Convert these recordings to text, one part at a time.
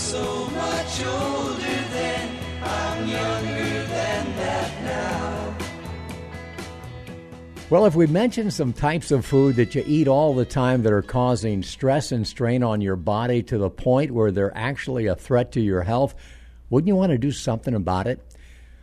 so much older then. I'm younger than that now. Well, if we mention some types of food that you eat all the time that are causing stress and strain on your body to the point where they're actually a threat to your health, wouldn't you want to do something about it?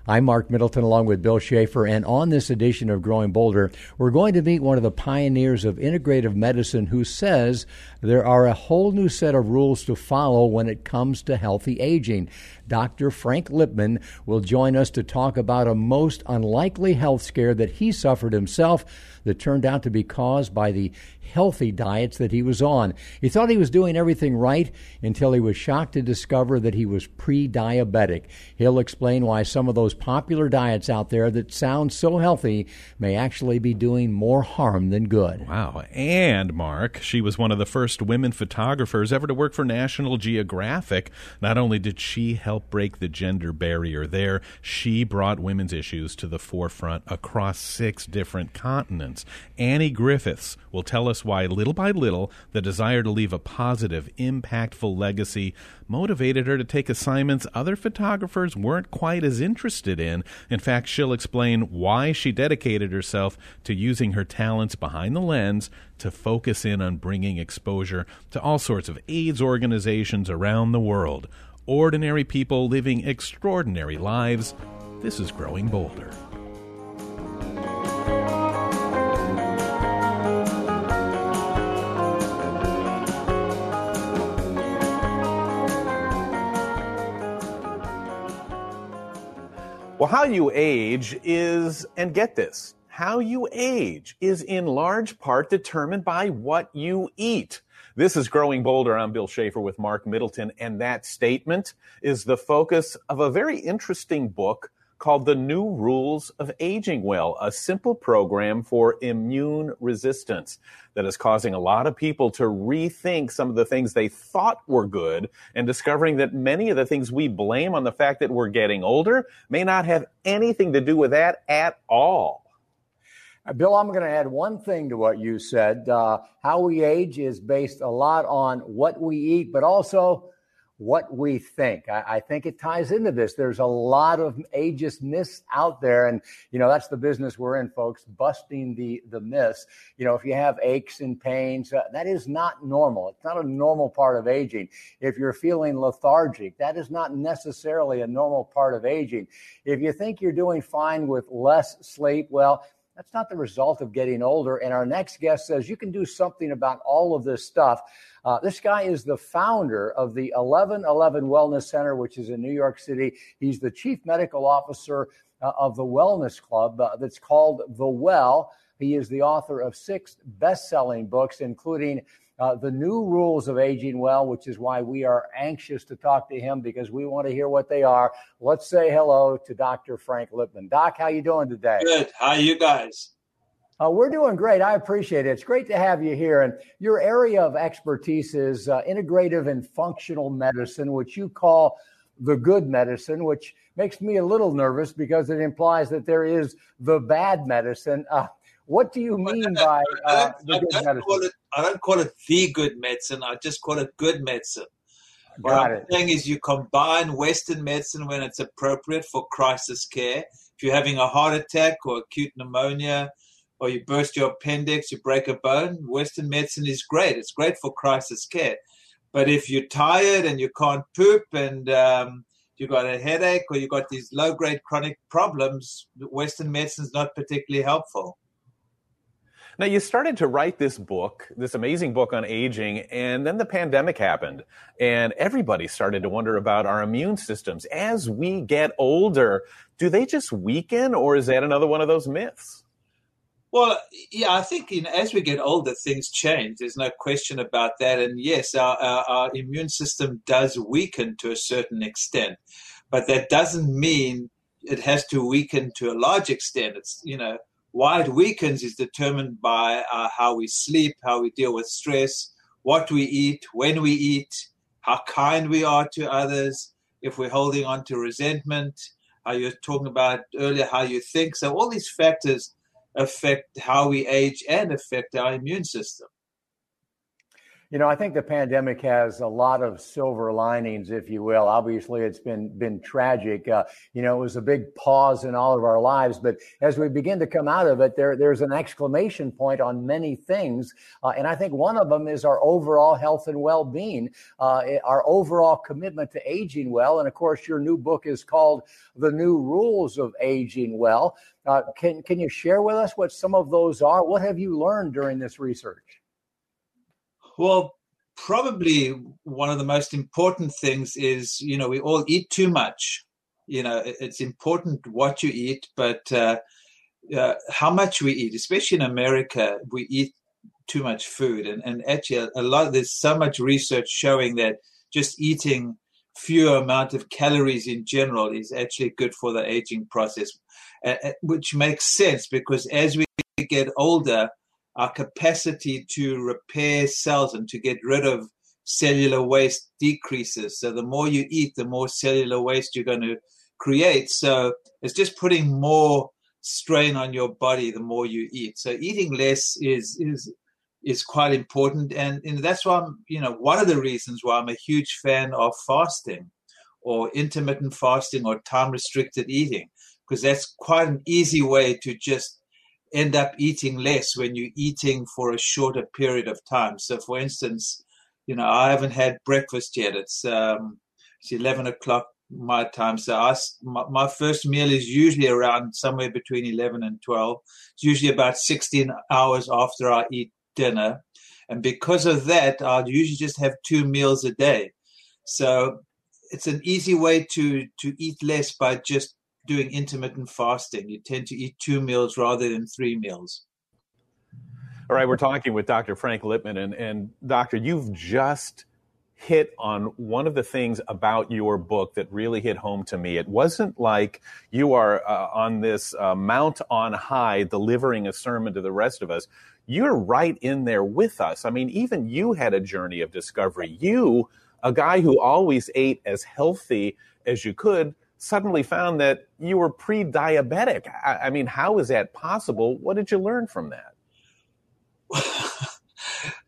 I'm Marc Middleton along with Bill Shafer, and on this edition of Growing Bolder, we're going to meet one of the pioneers of integrative medicine who says there are a whole new set of rules to follow when it comes to healthy aging. Dr. Frank Lipman will join us to talk about a most unlikely health scare that he suffered himself that turned out to be caused by the healthy diets that he was on. He thought he was doing everything right until he was shocked to discover that he was pre diabetic. He'll explain why some of those popular diets out there that sound so healthy may actually be doing more harm than good. Wow. And, Mark, she was one of the first women photographers ever to work for National Geographic. Not only did she help break the gender barrier there, she brought women's issues to the forefront across six different continents. Annie Griffiths will tell us why, little by little, the desire to leave a positive, impactful legacy motivated her to take assignments other photographers weren't quite as interested in. In fact, she'll explain why she dedicated herself to using her talents behind the lens to focus in on bringing exposure to all sorts of AIDS organizations around the world. Ordinary people living extraordinary lives. This is Growing Bolder. Well, how you age is, and get this, how you age is in large part determined by what you eat. This is Growing Bolder. I'm Bill Shafer with Marc Middleton, and that statement is the focus of a very interesting book called The New Rules of Aging Well, a simple program for immune resistance that is causing a lot of people to rethink some of the things they thought were good and discovering that many of the things we blame on the fact that we're getting older may not have anything to do with that at all. Uh, Bill, I'm going to add one thing to what you said. Uh, how we age is based a lot on what we eat, but also what we think. I, I, think it ties into this. There's a lot of ageist myths out there, and you know that's the business we're in, folks. Busting the the myths. You know, if you have aches and pains, uh, that is not normal. It's not a normal part of aging. If you're feeling lethargic, that is not necessarily a normal part of aging. If you think you're doing fine with less sleep, well. That's not the result of getting older. And our next guest says you can do something about all of this stuff. Uh, this guy is the founder of the 1111 Wellness Center, which is in New York City. He's the chief medical officer uh, of the Wellness Club uh, that's called The Well. He is the author of six best selling books, including uh, the new rules of aging well, which is why we are anxious to talk to him because we want to hear what they are. Let's say hello to Dr. Frank Lipman. Doc, how you doing today? Good. How you guys? Uh, we're doing great. I appreciate it. It's great to have you here. And your area of expertise is uh, integrative and functional medicine, which you call the good medicine, which makes me a little nervous because it implies that there is the bad medicine. Uh, what do you mean by uh, the good medicine? It, I don't call it the good medicine. I just call it good medicine. What Got I'm it. saying is you combine Western medicine when it's appropriate for crisis care. If you're having a heart attack or acute pneumonia, or you burst your appendix, you break a bone, Western medicine is great. It's great for crisis care. But if you're tired and you can't poop and um, you've got a headache or you've got these low grade chronic problems, Western medicine is not particularly helpful. Now, you started to write this book, this amazing book on aging, and then the pandemic happened, and everybody started to wonder about our immune systems. As we get older, do they just weaken, or is that another one of those myths? Well, yeah, I think you know, as we get older, things change. There's no question about that. And yes, our, our, our immune system does weaken to a certain extent, but that doesn't mean it has to weaken to a large extent. It's you know why it weakens is determined by uh, how we sleep, how we deal with stress, what we eat, when we eat, how kind we are to others, if we're holding on to resentment, how you're talking about earlier, how you think. So all these factors affect how we age and affect our immune system. You know, I think the pandemic has a lot of silver linings, if you will. Obviously, it's been been tragic. Uh, you know, it was a big pause in all of our lives, but as we begin to come out of it, there there's an exclamation point on many things, uh, and I think one of them is our overall health and well being, uh, our overall commitment to aging well. And of course, your new book is called "The New Rules of Aging Well." Uh, can can you share with us what some of those are? What have you learned during this research? Well, probably one of the most important things is, you know, we all eat too much. You know, it's important what you eat, but uh, uh, how much we eat, especially in America, we eat too much food. And, and actually, a lot, there's so much research showing that just eating fewer amount of calories in general is actually good for the aging process, uh, which makes sense because as we get older, our capacity to repair cells and to get rid of cellular waste decreases. So the more you eat, the more cellular waste you're going to create. So it's just putting more strain on your body the more you eat. So eating less is is is quite important, and, and that's why I'm you know one of the reasons why I'm a huge fan of fasting or intermittent fasting or time restricted eating because that's quite an easy way to just end up eating less when you're eating for a shorter period of time. So, for instance, you know, I haven't had breakfast yet. It's um, it's eleven o'clock my time. So, I, my, my first meal is usually around somewhere between eleven and twelve. It's usually about sixteen hours after I eat dinner, and because of that, I'll usually just have two meals a day. So, it's an easy way to to eat less by just doing intermittent fasting. You tend to eat two meals rather than three meals. All right, we're talking with Dr. Frank Lipman, and, and Doctor, you've just hit on one of the things about your book that really hit home to me. It wasn't like you are uh, on this uh, mount on high delivering a sermon to the rest of us. You're right in there with us. I mean, even you had a journey of discovery. You, a guy who always ate as healthy as you could, suddenly found that you were pre diabetic. I, I, mean, how is that possible? What did you learn from that?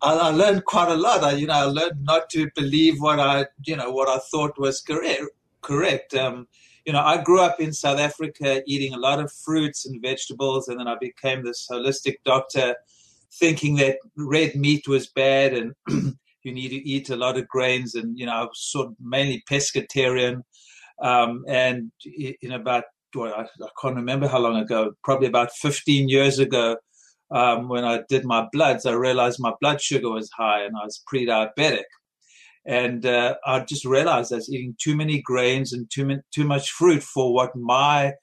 I, I, learned quite a lot. I, you know, I learned not to believe what I, you know, what I thought was correct. Correct. Um, you know, I grew up in South Africa eating a lot of fruits and vegetables, and then I became this holistic doctor, thinking that red meat was bad and you need to eat a lot of grains. And you know, I was sort of mainly pescatarian. Um, and in about, well, I, I, can't remember how long ago, probably about 15 years ago, um, when I did my bloods, I realized my blood sugar was high and I was pre diabetic. And uh, I just realized I was eating too many grains and too, too much fruit for what my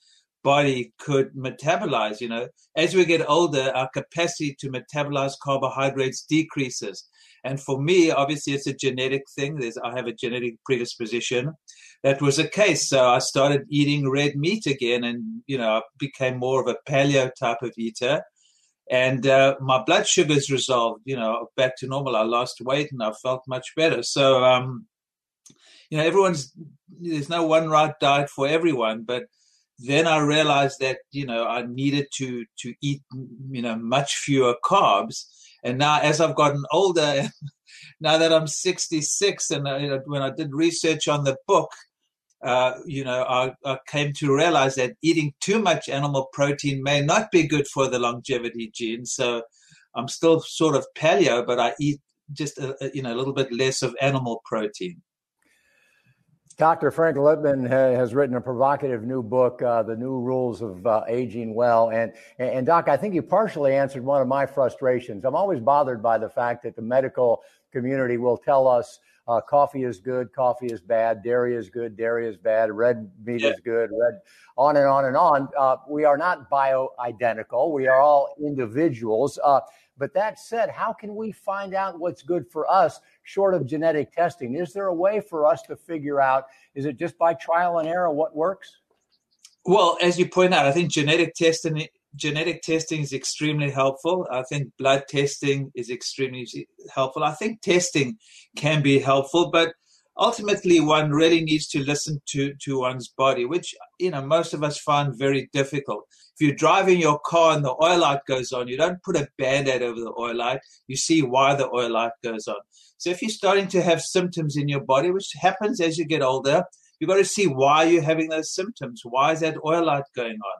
body could metabolize. You know, as we get older, our capacity to metabolize carbohydrates decreases. And for me, obviously, it's a genetic thing. There's, I have a genetic predisposition. That was a case. So I started eating red meat again, and you know, I became more of a paleo type of eater. And uh, my blood sugars resolved. You know, back to normal. I lost weight, and I felt much better. So, um, you know, everyone's there's no one right diet for everyone, but then I realized that you know I needed to to eat you know much fewer carbs and now, as I've gotten older, now that I'm 66, and uh, when I did research on the book, uh, you know, I, I, came to realize that eating too much animal protein may not be good for the longevity gene. So I'm still sort of paleo, but I eat just a, you know a little bit less of animal protein. Dr. Frank Lipman has written a provocative new book, uh, The New Rules of uh, Aging Well. And, and, Doc, I think you partially answered one of my frustrations. I'm always bothered by the fact that the medical community will tell us uh, coffee is good, coffee is bad, dairy is good, dairy is bad, red meat yeah. is good, red, on and on and on. Uh, we are not bio identical. We are all individuals. Uh, but that said, how can we find out what's good for us short of genetic testing? Is there a way for us to figure out, is it just by trial and error what works? Well, as you point out, I think genetic testing genetic testing is extremely helpful. I think blood testing is extremely helpful. I think testing can be helpful, but ultimately one really needs to listen to, to one's body, which, you know, most of us find very difficult. If you're driving your car and the oil light goes on, you don't put a band-aid over the oil light. You see why the oil light goes on. So if you're starting to have symptoms in your body, which happens as you get older, you've got to see why you're having those symptoms. Why is that oil light going on?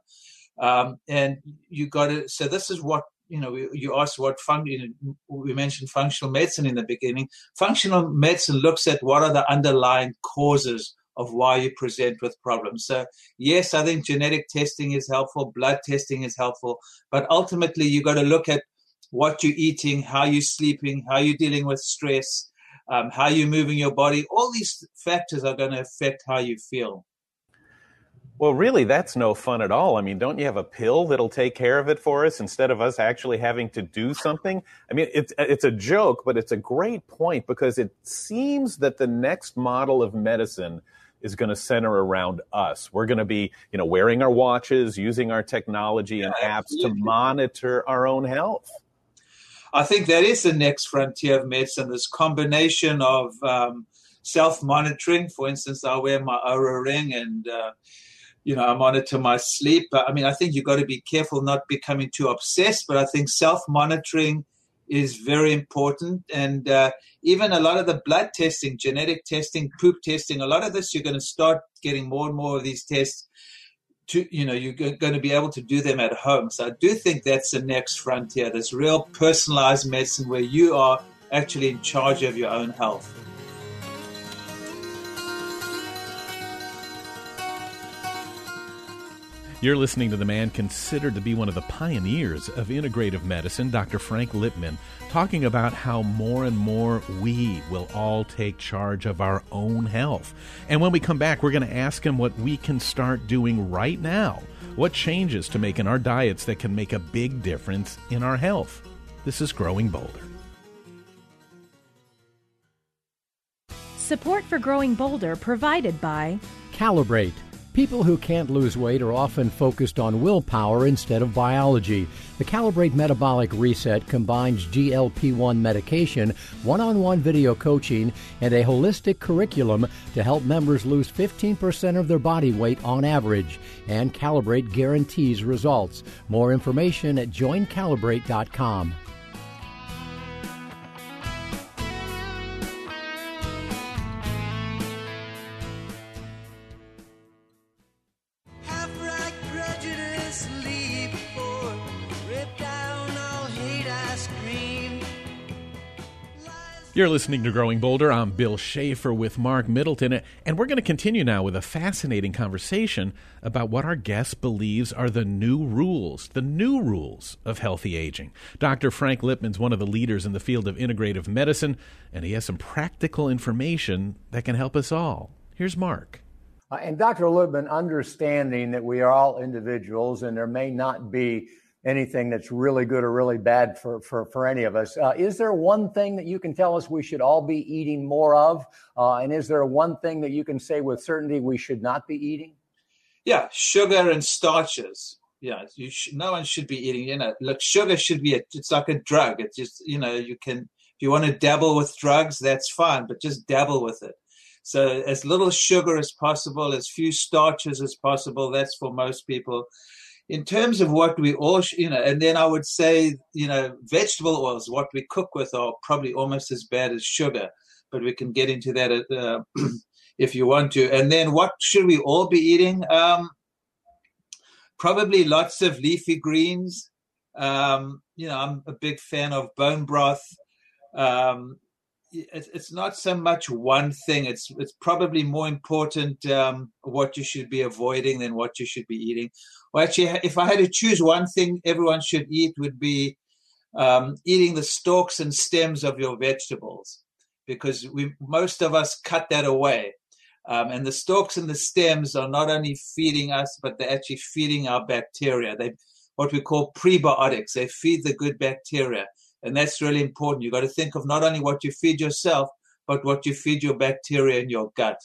Um, and you got to, so this is what you know, you asked what function. We mentioned functional medicine in the beginning. Functional medicine looks at what are the underlying causes of why you present with problems. So, yes, I think genetic testing is helpful, blood testing is helpful, but ultimately you got to look at what you're eating, how you're sleeping, how you're dealing with stress, um, how you're moving your body. All these factors are going to affect how you feel. Well, really, that's no fun at all. I mean, don't you have a pill that'll take care of it for us instead of us actually having to do something? I mean, it's it's a joke, but it's a great point because it seems that the next model of medicine is going to center around us. We're going to be, you know, wearing our watches, using our technology and apps to monitor our own health. I think that is the next frontier of medicine. This combination of um, self-monitoring. For instance, I wear my Oura ring and uh, you know, I monitor my sleep. But I mean, I think you've got to be careful not becoming too obsessed. But I think self monitoring is very important. And uh, even a lot of the blood testing, genetic testing, poop testing, a lot of this, you're going to start getting more and more of these tests. To, you know, you're going to be able to do them at home. So I do think that's the next frontier. This real personalized medicine where you are actually in charge of your own health. You're listening to the man considered to be one of the pioneers of integrative medicine, Dr. Frank Lipman, talking about how more and more we will all take charge of our own health. And when we come back, we're going to ask him what we can start doing right now. What changes to make in our diets that can make a big difference in our health? This is Growing Bolder. Support for Growing Bolder provided by Calibrate People who can't lose weight are often focused on willpower instead of biology. The Calibrate Metabolic Reset combines GLP 1 medication, one on one video coaching, and a holistic curriculum to help members lose 15% of their body weight on average. And Calibrate guarantees results. More information at joincalibrate.com. You're listening to Growing Bolder. I'm Bill Shafer with Marc Middleton, and we're going to continue now with a fascinating conversation about what our guest believes are the new rules, the new rules of healthy aging. Dr. Frank Lipman's one of the leaders in the field of integrative medicine, and he has some practical information that can help us all. Here's Mark. Uh, and Dr. Lipman, understanding that we are all individuals and there may not be anything that's really good or really bad for, for, for any of us. Uh, is there one thing that you can tell us we should all be eating more of? Uh, and is there one thing that you can say with certainty we should not be eating? Yeah, sugar and starches. Yeah, you sh- no one should be eating. You know, look, sugar should be a, it's like a drug. It's just you know you can if you want to dabble with drugs, that's fine, but just dabble with it. So as little sugar as possible, as few starches as possible. That's for most people in terms of what we all, you know, and then I would say, you know, vegetable oils, what we cook with, are probably almost as bad as sugar, but we can get into that uh, if you want to. And then what should we all be eating? Um, probably lots of leafy greens. Um, you know, I'm a big fan of bone broth. Um, it's not so much one thing. It's it's probably more important um, what you should be avoiding than what you should be eating. Well, actually, if I had to choose one thing everyone should eat, would be um, eating the stalks and stems of your vegetables, because we most of us cut that away. Um, and the stalks and the stems are not only feeding us, but they're actually feeding our bacteria. They what we call prebiotics. They feed the good bacteria. And that's really important. You've got to think of not only what you feed yourself, but what you feed your bacteria in your gut.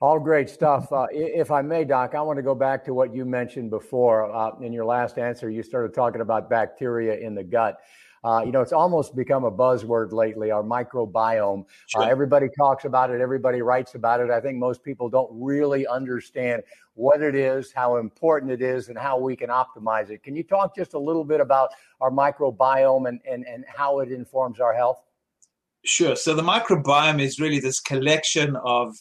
All great stuff. Uh, if I may, Doc, I want to go back to what you mentioned before. Uh, in your last answer, you started talking about bacteria in the gut. Uh, you know, it's almost become a buzzword lately. Our microbiome. Uh, sure. Uh, everybody talks about it. Everybody writes about it. I think most people don't really understand what it is, how important it is, and how we can optimize it. Can you talk just a little bit about our microbiome and, and, and how it informs our health? Sure. So the microbiome is really this collection of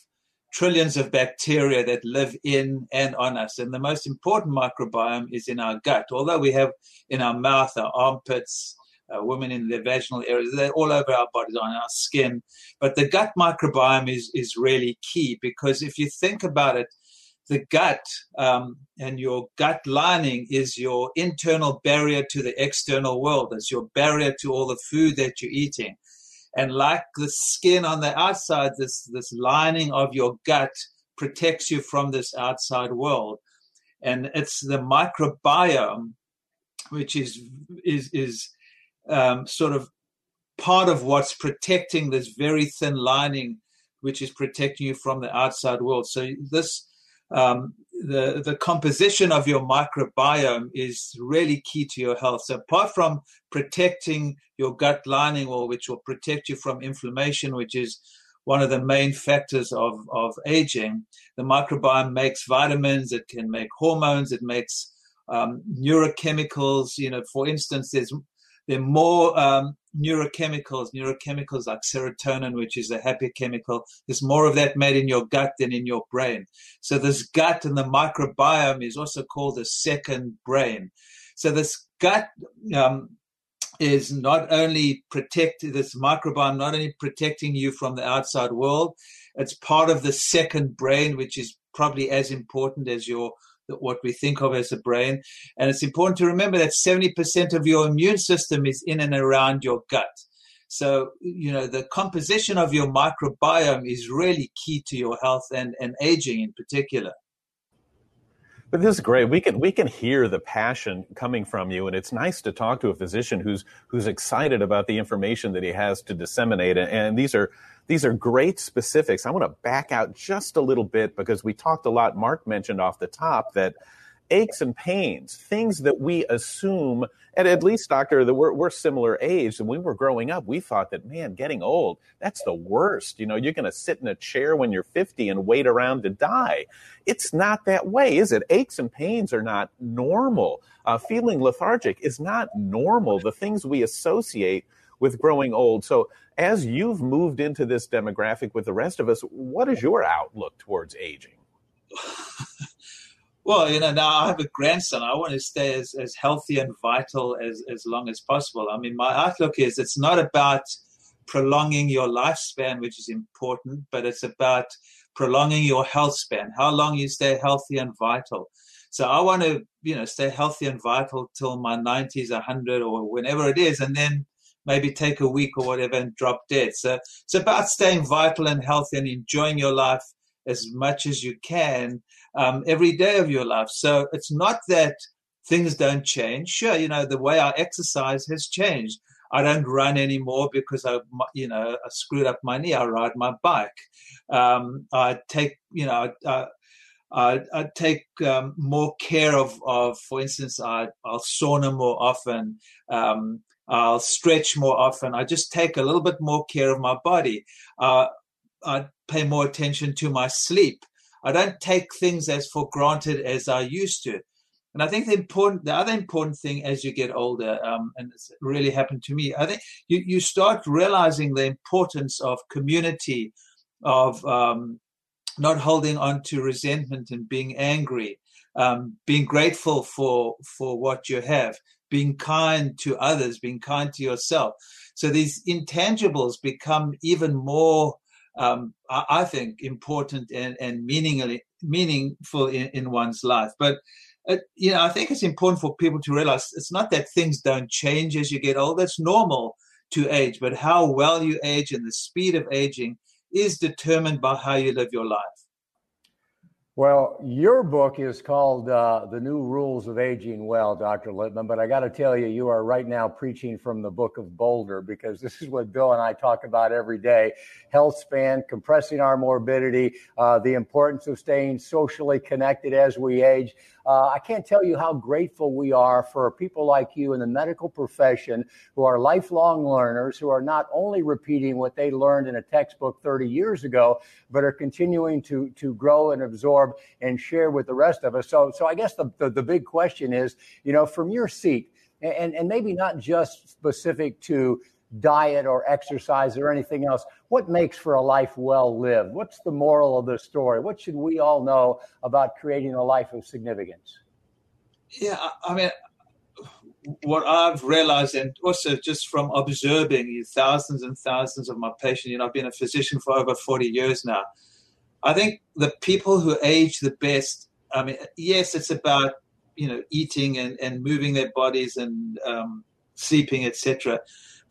trillions of bacteria that live in and on us. And the most important microbiome is in our gut. Although we have in our mouth, our armpits, women in their vaginal areas, they're all over our bodies, on our skin. But the gut microbiome is, is really key because if you think about it, the gut um, and your gut lining is your internal barrier to the external world. It's your barrier to all the food that you're eating. And like the skin on the outside, this, this lining of your gut protects you from this outside world. And it's the microbiome, which is, is, is um, sort of part of what's protecting this very thin lining, which is protecting you from the outside world. So this um, the the composition of your microbiome is really key to your health. So apart from protecting your gut lining, or which will protect you from inflammation, which is one of the main factors of, of aging, the microbiome makes vitamins, it can make hormones, it makes um, neurochemicals. You know, for instance, there's there are more um, neurochemicals, neurochemicals like serotonin, which is a happy chemical. There's more of that made in your gut than in your brain. So this gut and the microbiome is also called the second brain. So this gut um, is not only protect this microbiome, not only protecting you from the outside world, it's part of the second brain, which is probably as important as your what we think of as a brain. And it's important to remember that 70% of your immune system is in and around your gut. So, you know, the composition of your microbiome is really key to your health and, and aging in particular. But this is great. We can we can hear the passion coming from you, and it's nice to talk to a physician who's who's excited about the information that he has to disseminate. And these are these are great specifics. I want to back out just a little bit because we talked a lot. Mark mentioned off the top that aches and pains, things that we assume, and at least, doctor, that we're, we're similar age. And we were growing up, we thought that, man, getting old, that's the worst. You know, you're going to sit in a chair when you're 50 and wait around to die. It's not that way, is it? Aches and pains are not normal. Uh, feeling lethargic is not normal. The things we associate with growing old. So, as you've moved into this demographic with the rest of us, what is your outlook towards aging? well, you know, now I have a grandson. I want to stay as, as healthy and vital as, as long as possible. I mean, my outlook is it's not about prolonging your lifespan, which is important, but it's about prolonging your health span, how long you stay healthy and vital. So I want to, you know, stay healthy and vital till my 90s, 100, or whenever it is, and then maybe take a week or whatever and drop dead. So it's about staying vital and healthy and enjoying your life as much as you can um, every day of your life. So it's not that things don't change. Sure, you know, the way I exercise has changed. I don't run anymore because I, you know, I screwed up my knee. I ride my bike. Um, I take, you know, I, I, I take um, more care of, of, for instance, I, I'll sauna more often. Um, I'll stretch more often. I just take a little bit more care of my body. Uh, I pay more attention to my sleep. I don't take things as for granted as I used to. And I think the important, the other important thing as you get older, um, and it's really happened to me, I think you, you start realizing the importance of community, of um, not holding on to resentment and being angry, um, being grateful for for what you have, being kind to others, being kind to yourself. So these intangibles become even more, um, I think, important and, and meaningful, meaningful in, in one's life. But uh, you know, I think it's important for people to realize it's not that things don't change as you get old. That's normal to age, but how well you age and the speed of aging is determined by how you live your life. Well, your book is called uh, The New Rules of Aging Well, Dr. Lipman, but I got to tell you, you are right now preaching from the book of Bolder because this is what Bill and I talk about every day health span, compressing our morbidity, uh, the importance of staying socially connected as we age. Uh, I can't tell you how grateful we are for people like you in the medical profession who are lifelong learners, who are not only repeating what they learned in a textbook 30 years ago, but are continuing to, to grow and absorb and share with the rest of us. So, so I guess the, the, the big question is, you know, from your seat, and, and maybe not just specific to diet or exercise or anything else. What makes for a life well lived? What's the moral of the story? What should we all know about creating a life of significance? Yeah, I mean, what I've realized, and also just from observing thousands and thousands of my patients, you know, I've been a physician for over 40 years now. I think the people who age the best, I mean, yes, it's about, you know, eating and, and moving their bodies and um, sleeping, etc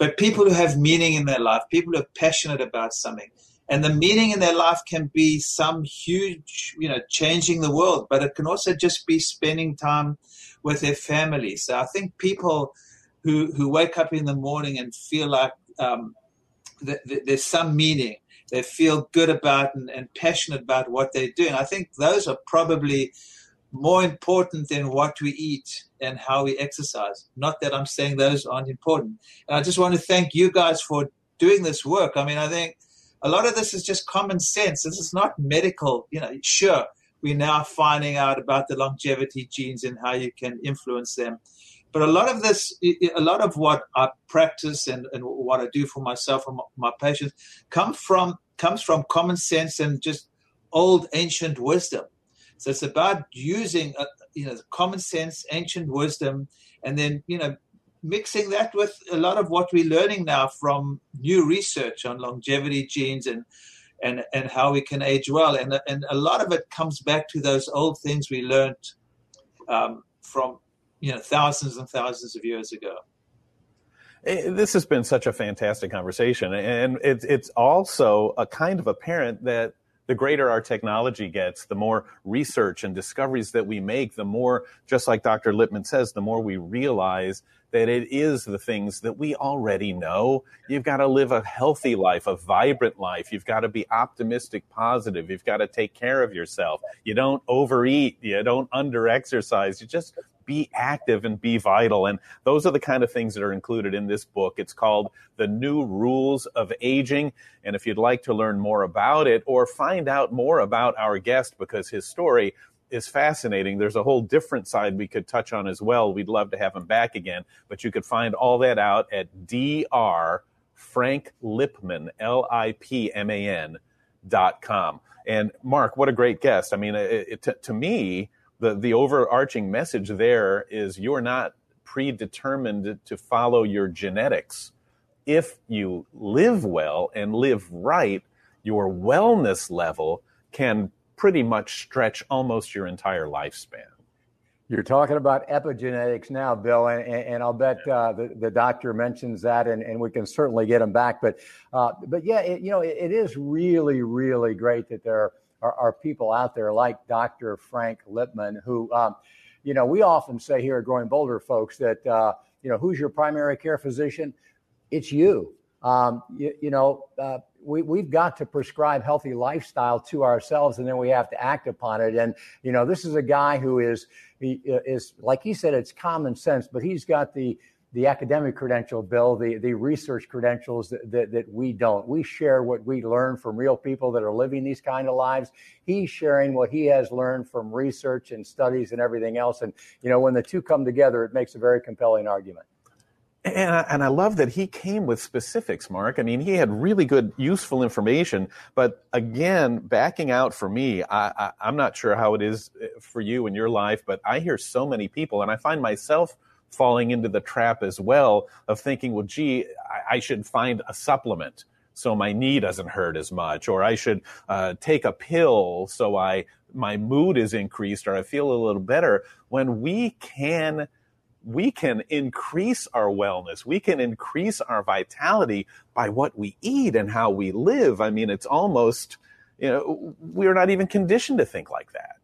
but people who have meaning in their life, people who are passionate about something. And the meaning in their life can be some huge, you know, changing the world, but it can also just be spending time with their family. So I think people who, who wake up in the morning and feel like um, th- th- there's some meaning, they feel good about and, and passionate about what they're doing. I think those are probably more important than what we eat and how we exercise. Not that I'm saying those aren't important. And I just want to thank you guys for doing this work. I mean, I think a lot of this is just common sense. This is not medical. You know, sure, we're now finding out about the longevity genes and how you can influence them. But a lot of this, a lot of what I practice and, and what I do for myself and my patients come from comes from common sense and just old ancient wisdom. So it's about using, uh, you know, common sense, ancient wisdom, and then, you know, mixing that with a lot of what we're learning now from new research on longevity genes and and and how we can age well. And and a lot of it comes back to those old things we learned um, from you know thousands and thousands of years ago. Eh, this has been such a fantastic conversation, and it's it's also a kind of apparent that the greater our technology gets, the more research and discoveries that we make, the more, just like Dr. Lipman says, the more we realize that it is the things that we already know. You've got to live a healthy life, a vibrant life. You've got to be optimistic, positive. You've got to take care of yourself. You don't overeat. You don't underexercise. You just be active and be vital. And those are the kind of things that are included in this book. It's called The New Rules of Aging. And if you'd like to learn more about it or find out more about our guest, because his story is fascinating. There's a whole different side we could touch on as well. We'd love to have him back again, but you could find all that out at Dr. Frank Lipman, L I P M A N dot com. And Mark, what a great guest. I mean, it, it, to, to me, the, the overarching message there is you're not predetermined to follow your genetics. If you live well and live right, your wellness level can pretty much stretch almost your entire lifespan. You're talking about epigenetics now, Bill, and, and I'll bet uh, the, the doctor mentions that, and, and we can certainly get him back. But, uh, but yeah, it, you know, it, it is really, really great that there are, are people out there like Dr. Frank Lipman, who, um, you know, we often say here at Growing Bolder, folks, that, uh, you know, who's your primary care physician? It's you. Um, you, you, know, uh, we, we've got to prescribe healthy lifestyle to ourselves and then we have to act upon it. And, you know, this is a guy who is, he is, like he said, it's common sense, but he's got the, the academic credential, Bill, the, the research credentials that, that, that, we don't. We share what we learn from real people that are living these kind of lives. He's sharing what he has learned from research and studies and everything else. And, you know, when the two come together, it makes a very compelling argument. And I, and I love that he came with specifics, Mark. I mean, he had really good, useful information. But again, backing out for me, I, I, I'm not sure how it is uh, for you in your life, but I hear so many people, and I find myself – falling into the trap as well of thinking, well, gee, I, I should find a supplement so my knee doesn't hurt as much, or I should uh, take a pill so I my mood is increased or I feel a little better. When we can we can increase our wellness. We can increase our vitality by what we eat and how we live. I mean, it's almost you know, we're not even conditioned to think like that.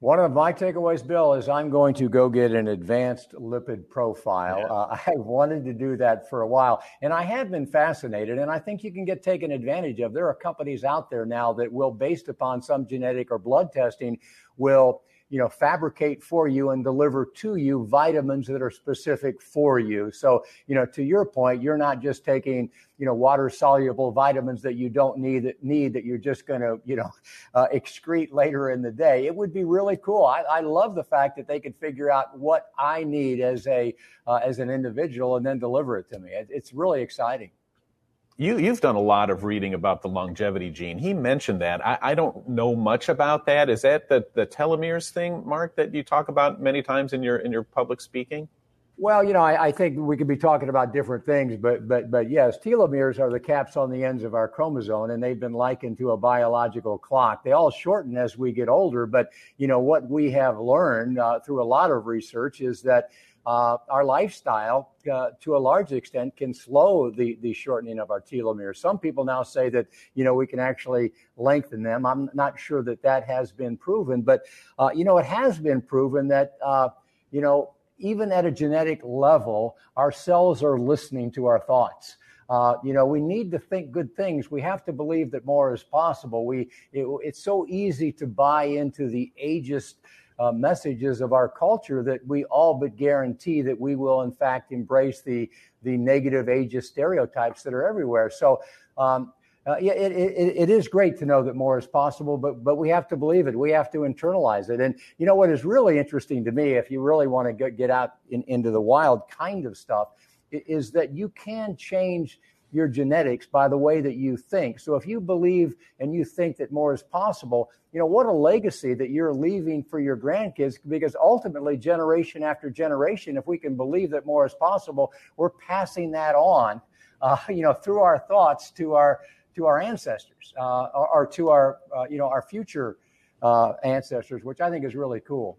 One of my takeaways, Bill, is I'm going to go get an advanced lipid profile. Yeah. Uh, I wanted to do that for a while, and I have been fascinated, and I think you can get taken advantage of. There are companies out there now that will, based upon some genetic or blood testing, will you know fabricate for you and deliver to you vitamins that are specific for you. So you know to your point you're not just taking you know water soluble vitamins that you don't need that need that you're just going to you know uh, excrete later in the day. It would be really cool. I, I love the fact that they could figure out what i need as a uh, as an individual and then deliver it to me. It, it's really exciting you you've done a lot of reading about the longevity gene. He mentioned that. I, I, don't know much about that. Is that the, the telomeres thing, Mark, that you talk about many times in your in your public speaking? Well, you know, I, I think we could be talking about different things, but but but yes, telomeres are the caps on the ends of our chromosome, and they've been likened to a biological clock. They all shorten as we get older, but you know what we have learned uh, through a lot of research is that uh, our lifestyle, uh, to a large extent, can slow the, the shortening of our telomeres. Some people now say that you know we can actually lengthen them. I'm not sure that that has been proven, but uh, you know it has been proven that uh, you know even at a genetic level, our cells are listening to our thoughts. Uh, you know, we need to think good things. We have to believe that more is possible. We, it, it's so easy to buy into the ageist uh, messages of our culture that we all but guarantee that we will in fact embrace the the negative ageist stereotypes that are everywhere. So. Um, uh, yeah, it, it, it is great to know that more is possible, but but we have to believe it. We have to internalize it. And you know what is really interesting to me, if you really want to get, get out in, into the wild kind of stuff, is that you can change your genetics by the way that you think. So if you believe and you think that more is possible, you know, what a legacy that you're leaving for your grandkids because ultimately generation after generation, if we can believe that more is possible, we're passing that on, uh, you know, through our thoughts to our to our ancestors uh, or, or, to our uh, you know our future uh, ancestors, which I think is really cool.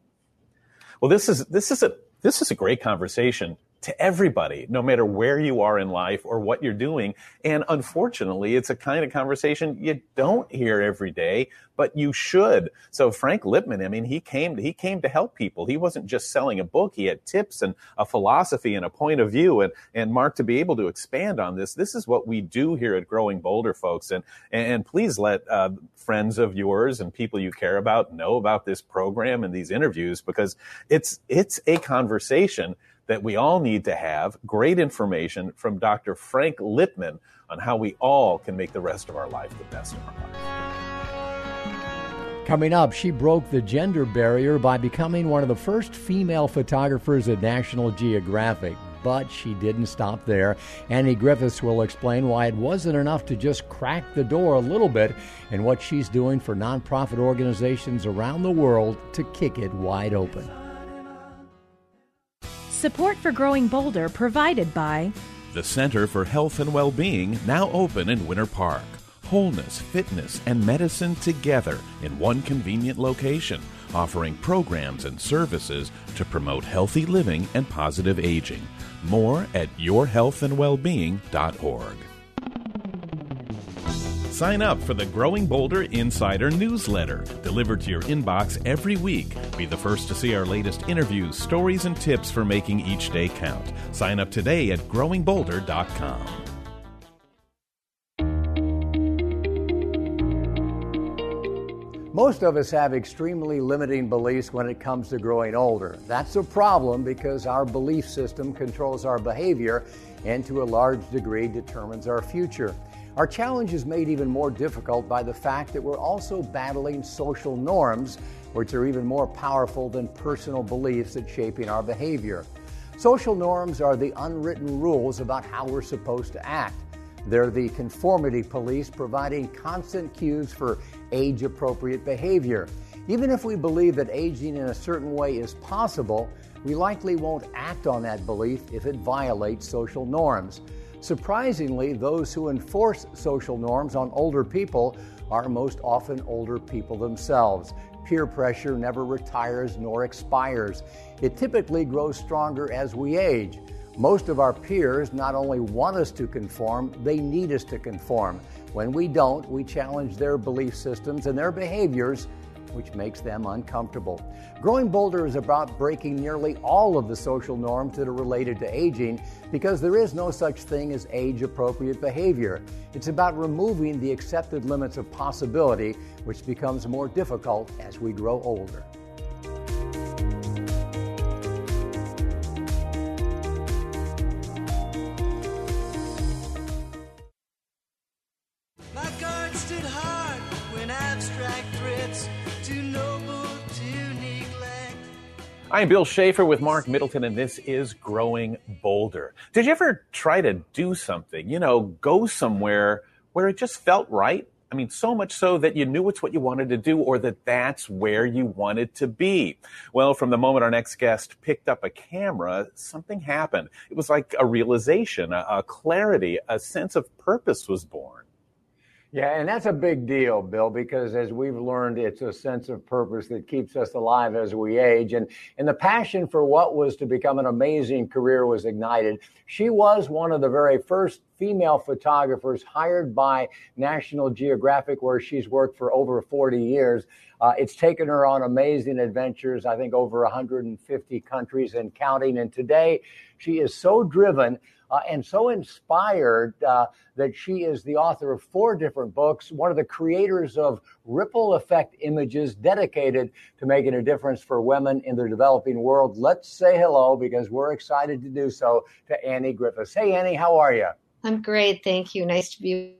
Well, this is this is a this is a great conversation to everybody, no matter where you are in life or what you're doing. And unfortunately, it's a kind of conversation you don't hear every day, but you should. So Frank Lipman, I mean, he came he came to help people. He wasn't just selling a book. He had tips and a philosophy and a point of view. And, and Mark, to be able to expand on this, this is what we do here at Growing Bolder, folks. And, and please let uh, friends of yours and people you care about know about this program and these interviews because it's, it's a conversation that we all need to have great information from Dr. Frank Lipman on how we all can make the rest of our life the best of our life. Coming up, she broke the gender barrier by becoming one of the first female photographers at National Geographic. But she didn't stop there. Annie Griffiths will explain why it wasn't enough to just crack the door a little bit and what she's doing for nonprofit organizations around the world to kick it wide open. Support for Growing Bolder provided by the Center for Health and Well-Being, now open in Winter Park. Wholeness, fitness, and medicine together in one convenient location, offering programs and services to promote healthy living and positive aging. More at yourhealthandwellbeing.org. Sign up for the Growing Bolder Insider newsletter, delivered to your inbox every week. Be the first to see our latest interviews, stories, and tips for making each day count. Sign up today at growingbolder.com. Most of us have extremely limiting beliefs when it comes to growing older. That's a problem because our belief system controls our behavior and to a large degree determines our future. Our challenge is made even more difficult by the fact that we're also battling social norms, which are even more powerful than personal beliefs at shaping our behavior. Social norms are the unwritten rules about how we're supposed to act. They're the conformity police providing constant cues for age appropriate behavior. Even if we believe that aging in a certain way is possible, we likely won't act on that belief if it violates social norms. Surprisingly, those who enforce social norms on older people are most often older people themselves. Peer pressure never retires nor expires. It typically grows stronger as we age. Most of our peers not only want us to conform, they need us to conform. When we don't, we challenge their belief systems and their behaviors, which makes them uncomfortable. Growing Bolder is about breaking nearly all of the social norms that are related to aging because there is no such thing as age appropriate behavior. It's about removing the accepted limits of possibility, which becomes more difficult as we grow older. I'm Bill Shafer with Marc Middleton, and this is Growing Bolder. Did you ever try to do something, you know, go somewhere where it just felt right? I mean, so much so that you knew it's what you wanted to do or that that's where you wanted to be. Well, from the moment our next guest picked up a camera, something happened. It was like a realization, a, a clarity, a sense of purpose was born. Yeah, and that's a big deal, Bill, because as we've learned, it's a sense of purpose that keeps us alive as we age. And, and the passion for what was to become an amazing career was ignited. She was one of the very first female photographers hired by National Geographic, where she's worked for over 40 years. Uh, it's taken her on amazing adventures, I think over 150 countries and counting. And today, she is so driven uh, and so inspired uh, that she is the author of four different books, one of the creators of Ripple Effect Images, dedicated to making a difference for women in the developing world. Let's say hello because we're excited to do so to Annie Griffiths. Hey, Annie, how are you? I'm great. Thank you. Nice to be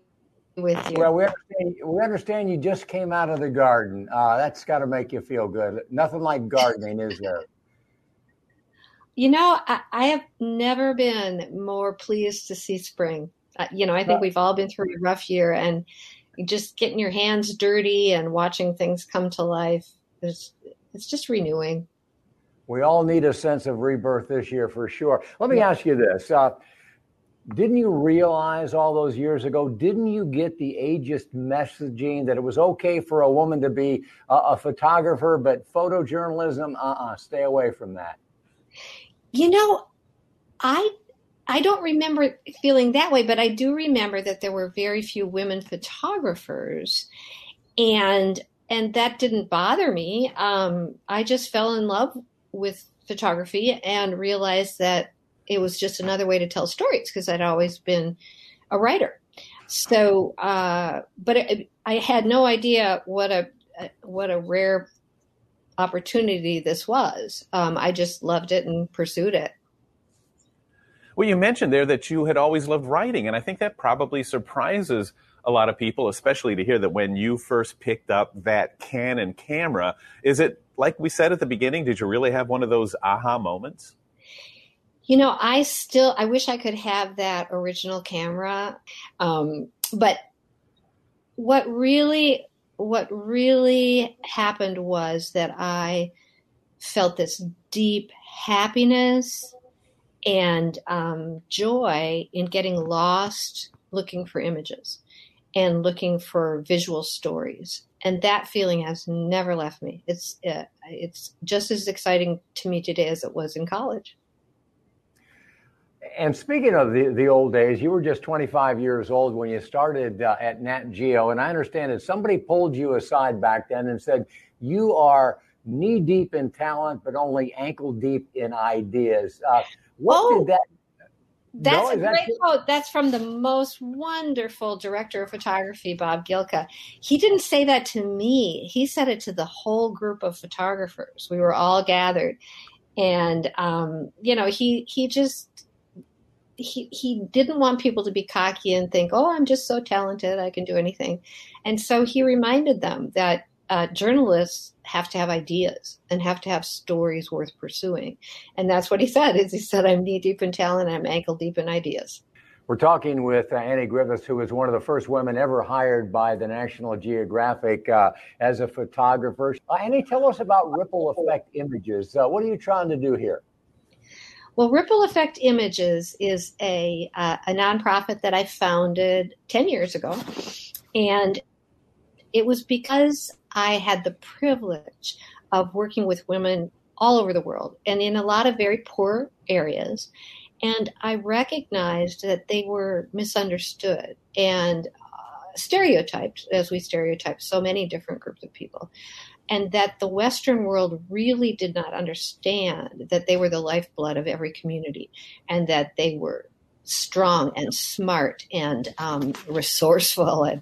with you. Well, we understand, we understand you just came out of the garden. Uh, that's got to make you feel good. Nothing like gardening, is there? You know, I, I have never been more pleased to see spring. Uh, you know, I think we've all been through a rough year, and just getting your hands dirty and watching things come to life is it's just renewing. We all need a sense of rebirth this year for sure. Let me ask you this. Uh, didn't you realize all those years ago, didn't you get the ageist messaging that it was okay for a woman to be a, a photographer, but photojournalism, uh uh stay away from that? You know, I I don't remember feeling that way, but I do remember that there were very few women photographers, and and that didn't bother me. Um, I just fell in love with photography and realized that it was just another way to tell stories because I'd always been a writer. So, uh, but it, I had no idea what a what a rare opportunity this was. Um, I just loved it and pursued it. Well, you mentioned there that you had always loved writing, and I think that probably surprises a lot of people, especially to hear that when you first picked up that Canon camera, is it like we said at the beginning? Did you really have one of those aha moments? You know, I still I wish I could have that original camera, um, but what really what really happened was that I felt this deep happiness and um, joy in getting lost looking for images and looking for visual stories. And that feeling has never left me. It's uh, it's just as exciting to me today as it was in college and speaking of the, the old days, you were just 25 years old when you started uh, at Nat Geo. And I understand that somebody pulled you aside back then and said, You are knee deep in talent, but only ankle deep in ideas. Uh, what oh, did that? That's No, a that great quote. That's from the most wonderful director of photography, Bob Gilka. He didn't say that to me. He said it to the whole group of photographers. We were all gathered, and um, you know, he he just he he didn't want people to be cocky and think, "Oh, I'm just so talented, I can do anything." And so he reminded them that uh, journalists have to have ideas and have to have stories worth pursuing. And that's what he said. Is he said, "I'm knee deep in talent, I'm ankle deep in ideas." We're talking with uh, Annie Griffiths, who was one of the first women ever hired by the National Geographic uh, as a photographer. Uh, Annie, tell us about Ripple Effect Images. Uh, what are you trying to do here? Well, Ripple Effect Images is a uh, a nonprofit that I founded ten years ago, and it was because I had the privilege of working with women all over the world and in a lot of very poor areas, and I recognized that they were misunderstood and uh, stereotyped, as we stereotype so many different groups of people. And that the Western world really did not understand that they were the lifeblood of every community and that they were strong and smart and um, resourceful and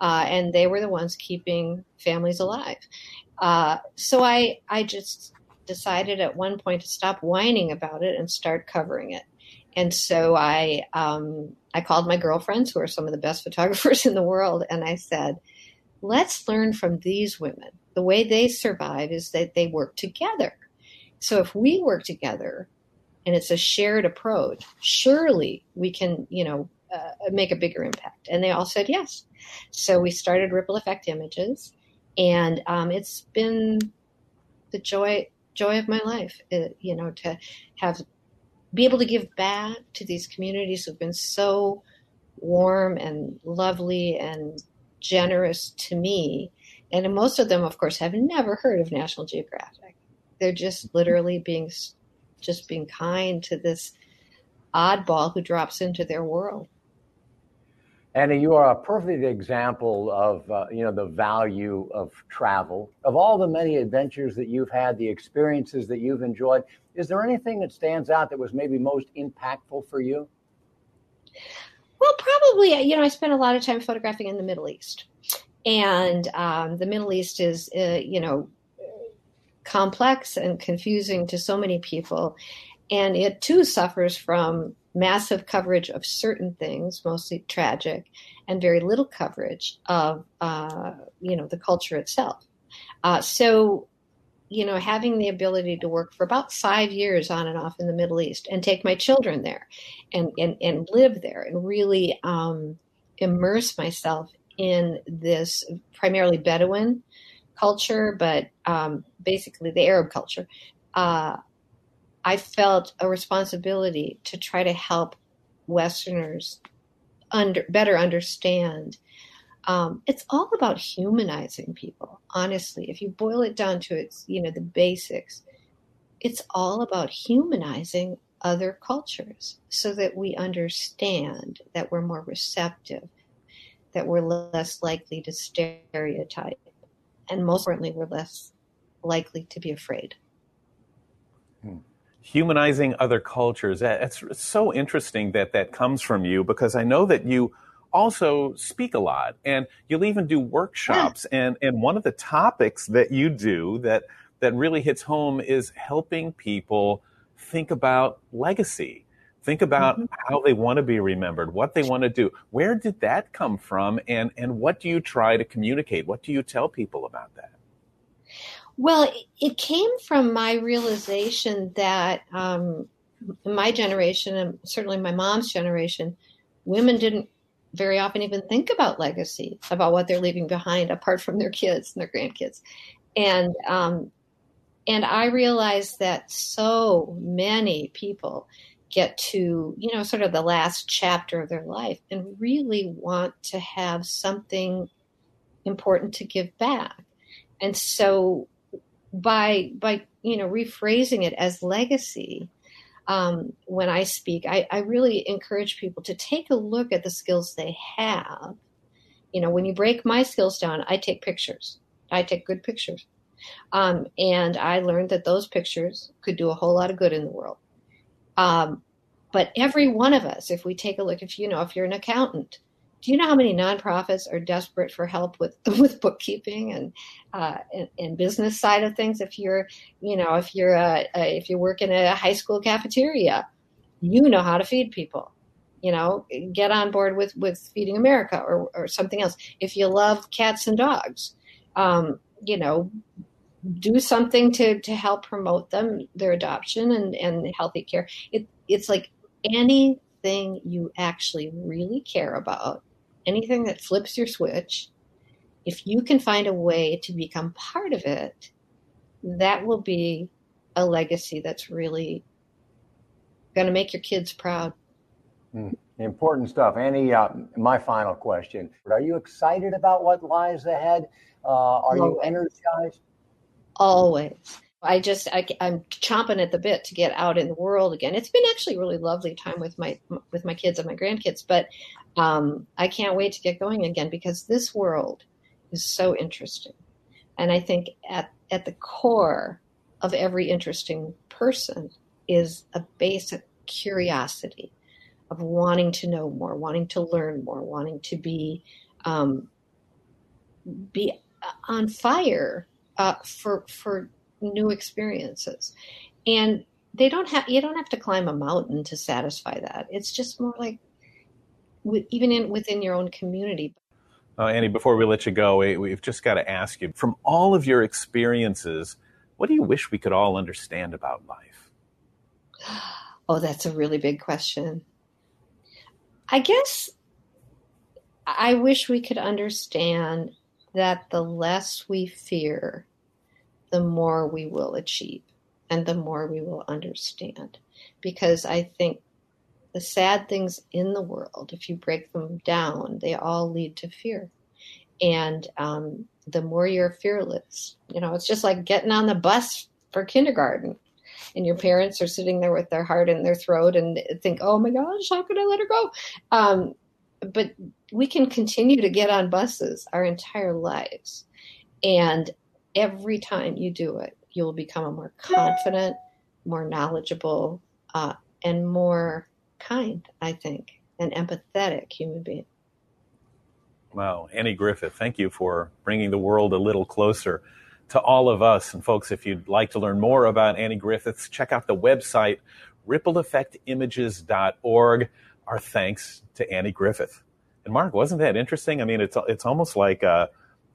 uh, and they were the ones keeping families alive. Uh, so I I just decided at one point to stop whining about it and start covering it. And so I um, I called my girlfriends, who are some of the best photographers in the world, and I said, "Let's learn from these women. The way they survive is that they work together. So if we work together, and it's a shared approach, surely we can, you know, uh, make a bigger impact." And they all said yes. So we started Ripple Effect Images, and um, it's been the joy joy of my life, uh, you know, to have be able to give back to these communities who've been so warm and lovely and generous to me. And most of them, of course, have never heard of National Geographic. They're just literally being just being kind to this oddball who drops into their world. Anna, you are a perfect example of uh, you know the value of travel, of all the many adventures that you've had, the experiences that you've enjoyed. Is there anything that stands out that was maybe most impactful for you? Well, probably. You know, I spent a lot of time photographing in the Middle East, and um, the Middle East is uh, you know complex and confusing to so many people, and it too suffers from massive coverage of certain things, mostly tragic, and very little coverage of uh, you know the culture itself. Uh, so, you know, having the ability to work for about five years on and off in the Middle East and take my children there, and and, and live there, and really um, immerse myself in this primarily Bedouin culture, but um, basically the Arab culture. Uh, I felt a responsibility to try to help Westerners under, better understand. Um, it's all about humanizing people. Honestly, if you boil it down to its, you know, the basics, it's all about humanizing other cultures so that we understand that we're more receptive, that we're less likely to stereotype, and most importantly, we're less likely to be afraid. Hmm humanizing other cultures. It's so interesting that that comes from you because I know that you also speak a lot and you'll even do workshops. Yeah. And, and one of the topics that you do that, that really hits home is helping people think about legacy. Think about mm-hmm. how they want to be remembered, what they want to do. Where did that come from? And, and what do you try to communicate? What do you tell people about that? Well, it came from my realization that um, my generation, and certainly my mom's generation, women didn't very often even think about legacy, about what they're leaving behind, apart from their kids and their grandkids. And um, and I realized that so many people get to you know sort of the last chapter of their life and really want to have something important to give back. And so by by you know rephrasing it as legacy um, when I speak, I, I, really encourage people to take a look at the skills they have. You know, when you break my skills down, I take pictures. I take good pictures. Um, and I learned that those pictures could do a whole lot of good in the world. Um, but every one of us, if we take a look, if you know, if you're an accountant, do you know how many nonprofits are desperate for help with with bookkeeping and, uh, and, and business side of things? If you're, you know, if you're a, a, if you work in a high school cafeteria, you know how to feed people. You know, get on board with with Feeding America or or something else. If you love cats and dogs, um, you know, do something to to help promote them their adoption and and healthy care. It it's like anything you actually really care about anything that flips your switch, if you can find a way to become part of it, that will be a legacy that's really going to make your kids proud. Mm, important stuff. Annie, uh, my final question Are you excited about what lies ahead? Uh, are Always. you energized? Always. I just I, am chomping at the bit to get out in the world again. It's been actually a really lovely time with my with my kids and my grandkids, but um, I can't wait to get going again because this world is so interesting. And I think at, at the core of every interesting person is a basic curiosity of wanting to know more, wanting to learn more, wanting to be um, be on fire uh, for for new experiences, and they don't have you don't have to climb a mountain to satisfy that. It's just more like even in within your own community. Uh, Annie, before we let you go, we, have just got to ask you from all of your experiences, what do you wish we could all understand about life? Oh, that's a really big question. I guess I wish we could understand that the less we fear, the more we will achieve and the more we will understand. Because I think the sad things in the world, if you break them down, they all lead to fear. And um, the more you're fearless, you know, it's just like getting on the bus for kindergarten and your parents are sitting there with their heart in their throat and think, oh my gosh, how could I let her go? Um, but we can continue to get on buses our entire lives. And every time you do it, you'll become a more confident, more knowledgeable, uh, and more kind, I think, and empathetic human being. Wow. Annie Griffith, thank you for bringing the world a little closer to all of us. And folks, if you'd like to learn more about Annie Griffiths, check out the website, rippleeffectimages.org. Our thanks to Annie Griffith. And Marc, wasn't that interesting? I mean, it's it's almost like uh,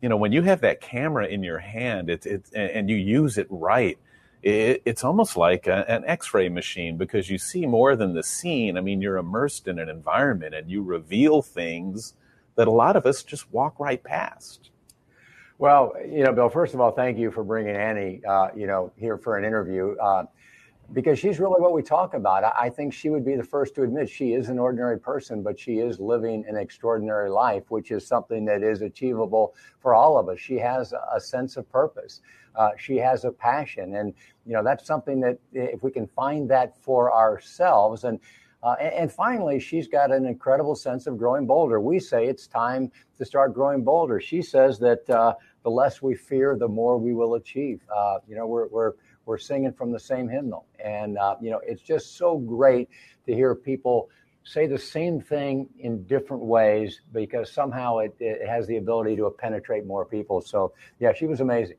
you know when you have that camera in your hand, it's it's and you use it right. It, it's almost like a, an X-ray machine because you see more than the scene. I mean, you're immersed in an environment and you reveal things that a lot of us just walk right past. Well, you know, Bill, first of all, thank you for bringing Annie, uh, you know, here for an interview. Uh, because she's really what we talk about. I, think she would be the first to admit she is an ordinary person, but she is living an extraordinary life, which is something that is achievable for all of us. She has a sense of purpose. Uh, she has a passion, and you know that's something that if we can find that for ourselves, and uh, and, and, finally, she's got an incredible sense of growing bolder. We say it's time to start growing bolder. She says that uh, the less we fear, the more we will achieve. Uh, you know, we're, we're, we're singing from the same hymnal. And, uh, you know, it's just so great to hear people say the same thing in different ways because somehow it, it has the ability to penetrate more people. So, yeah, she was amazing.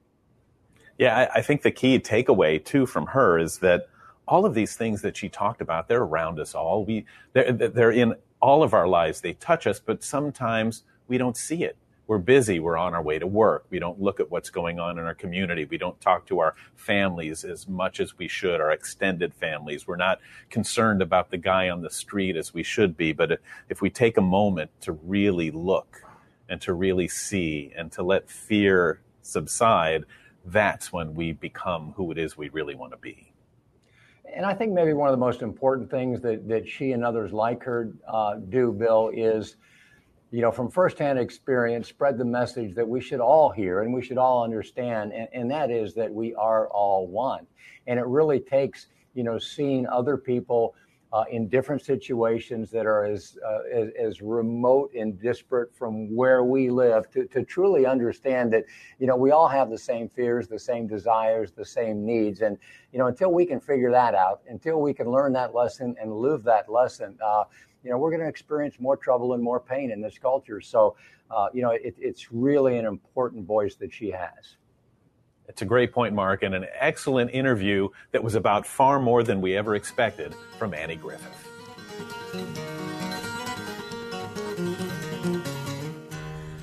Yeah, I, I think the key takeaway, too, from her is that all of these things that she talked about, they're around us all. We, they're, they're in all of our lives. They touch us, but sometimes we don't see it. We're busy. We're on our way to work. We don't look at what's going on in our community. We don't talk to our families as much as we should, our extended families. We're not concerned about the guy on the street as we should be. But if we take a moment to really look and to really see and to let fear subside, that's when we become who it is we really want to be and I think maybe one of the most important things that, that she and others like her uh, do, Bill, is, you know, from firsthand experience, spread the message that we should all hear and we should all understand, and, and that is that we are all one. And it really takes, you know, seeing other people uh, in different situations that are as, uh, as, as remote and disparate from where we live to, to truly understand that you know we all have the same fears, the same desires, the same needs, and you know until we can figure that out, until we can learn that lesson and live that lesson. Uh, you know, we're going to experience more trouble and more pain in this culture. So, uh, you know, it, it's really an important voice that she has. It's a great point, Marc, and an excellent interview that was about far more than we ever expected from Annie Griffith.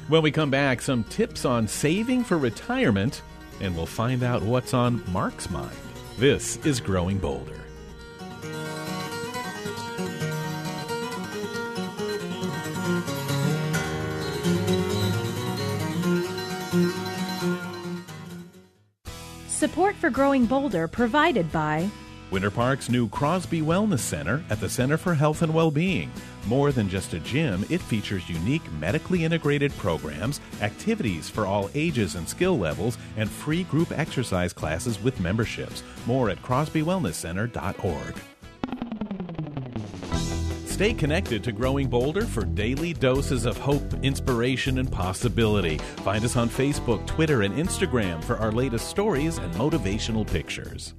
When we come back, some tips on saving for retirement, and we'll find out what's on Marc's mind. This is Growing Bolder. Support for Growing Bolder provided by Winter Park's new Crosby Wellness Center at the Center for Health and Well-Being. More than just a gym, it features unique medically integrated programs, activities for all ages and skill levels, and free group exercise classes with memberships. More at crosbywellnesscenter.org. Stay connected to Growing Bolder for daily doses of hope, inspiration, and possibility. Find us on Facebook, Twitter, and Instagram for our latest stories and motivational pictures.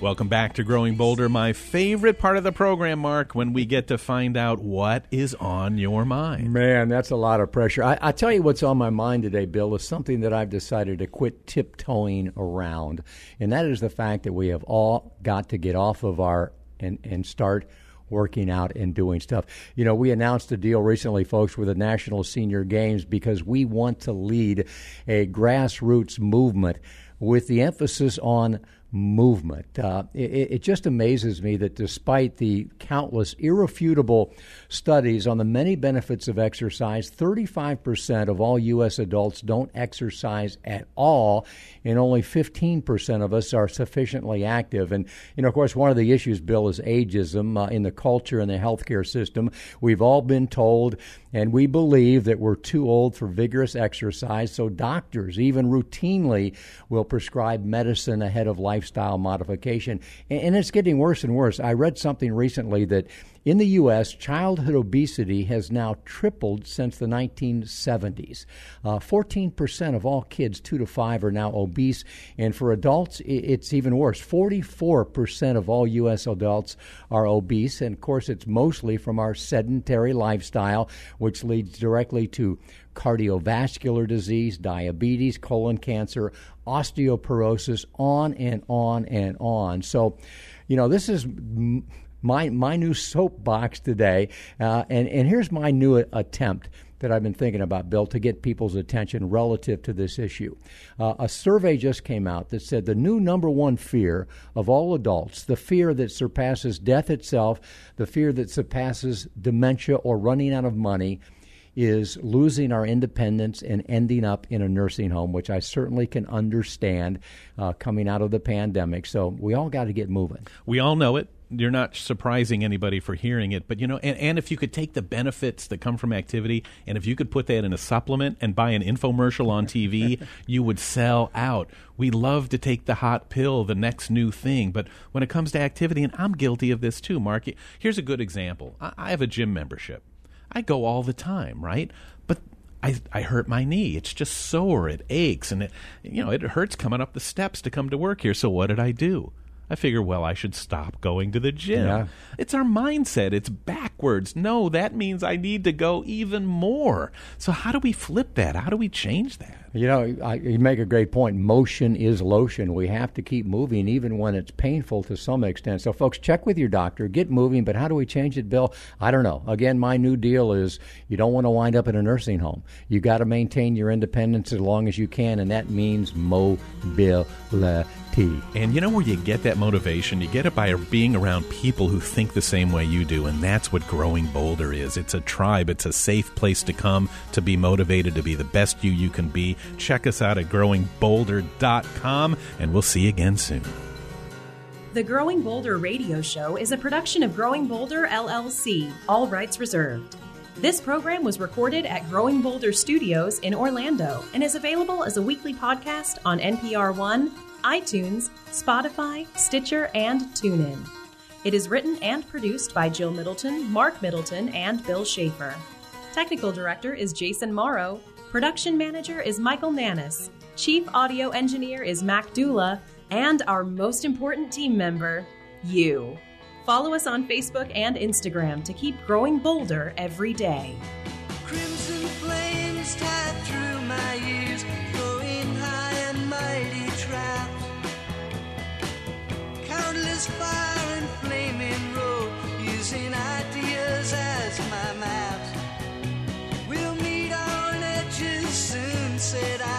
Welcome back to Growing Bolder, my favorite part of the program, Marc, when we get to find out what is on your mind. Man, that's a lot of pressure. I, I tell you what's on my mind today, Bill, is something that I've decided to quit tiptoeing around. And that is the fact that we have all got to get off of our and, and start working out and doing stuff. You know, we announced a deal recently, folks, with the National Senior Games because we want to lead a grassroots movement with the emphasis on movement. Uh, it, it, just amazes me that despite the countless irrefutable studies on the many benefits of exercise, 35% of all U.S. adults don't exercise at all, and only 15% of us are sufficiently active. And, you know, of course, one of the issues, Bill, is ageism uh, in the culture and the healthcare system. We've all been told and we believe that we're too old for vigorous exercise, so doctors, even routinely, will prescribe medicine ahead of lifestyle modification. And it's getting worse and worse. I read something recently that in the U.S., childhood obesity has now tripled since the 1970s. Uh, 14% of all kids 2 to 5 are now obese, and for adults, it's even worse. 44% of all U.S. adults are obese, and of course, it's mostly from our sedentary lifestyle, which leads directly to cardiovascular disease, diabetes, colon cancer, osteoporosis, on and on and on. So, you know, this is my my new soapbox today, uh, and and here's my new attempt that I've been thinking about, Bill, to get people's attention relative to this issue. Uh, a survey just came out that said the new number one fear of all adults, the fear that surpasses death itself, the fear that surpasses dementia or running out of money, is losing our independence and ending up in a nursing home, which I certainly can understand uh, coming out of the pandemic. So we all got to get moving. We all know it you're not surprising anybody for hearing it, but you know, and, and if you could take the benefits that come from activity, and if you could put that in a supplement and buy an infomercial on TV, you would sell out. We love to take the hot pill, the next new thing, but when it comes to activity, and I'm guilty of this too, Marc. Here's a good example. I, I have a gym membership. I go all the time, right? But I, I hurt my knee. It's just sore. It aches, and it you know it hurts coming up the steps to come to work here. So what did I do? I figure, well, I should stop going to the gym. Yeah. It's our mindset. It's backwards. No, that means I need to go even more. So, how do we flip that? How do we change that? You know, I, you make a great point. Motion is lotion. We have to keep moving, even when it's painful to some extent. So, folks, check with your doctor, get moving. But how do we change it, Bill? I don't know. Again, my new deal is you don't want to wind up in a nursing home. You got to maintain your independence as long as you can, and that means mobility. And you know where you get that motivation? You get it by being around people who think the same way you do, and that's what Growing Bolder is. It's a tribe, it's a safe place to come to be motivated to be the best you you can be. Check us out at growingbolder.com, and we'll see you again soon. The Growing Bolder radio show is a production of Growing Bolder LLC, all rights reserved. This program was recorded at Growing Bolder Studios in Orlando and is available as a weekly podcast on NPR One iTunes, Spotify, Stitcher, and TuneIn. It is written and produced by Jill Middleton, Marc Middleton, and Bill Shafer. Technical director is Jason Morrow. Production manager is Michael Nannis. Chief audio engineer is Mac Dula. And our most important team member, you. Follow us on Facebook and Instagram to keep growing bolder every day. Crimson flames tied through my ears, high and mighty traps. Countless fire and flaming road, using ideas as my maps. We'll meet on edges soon, said I.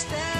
soldier's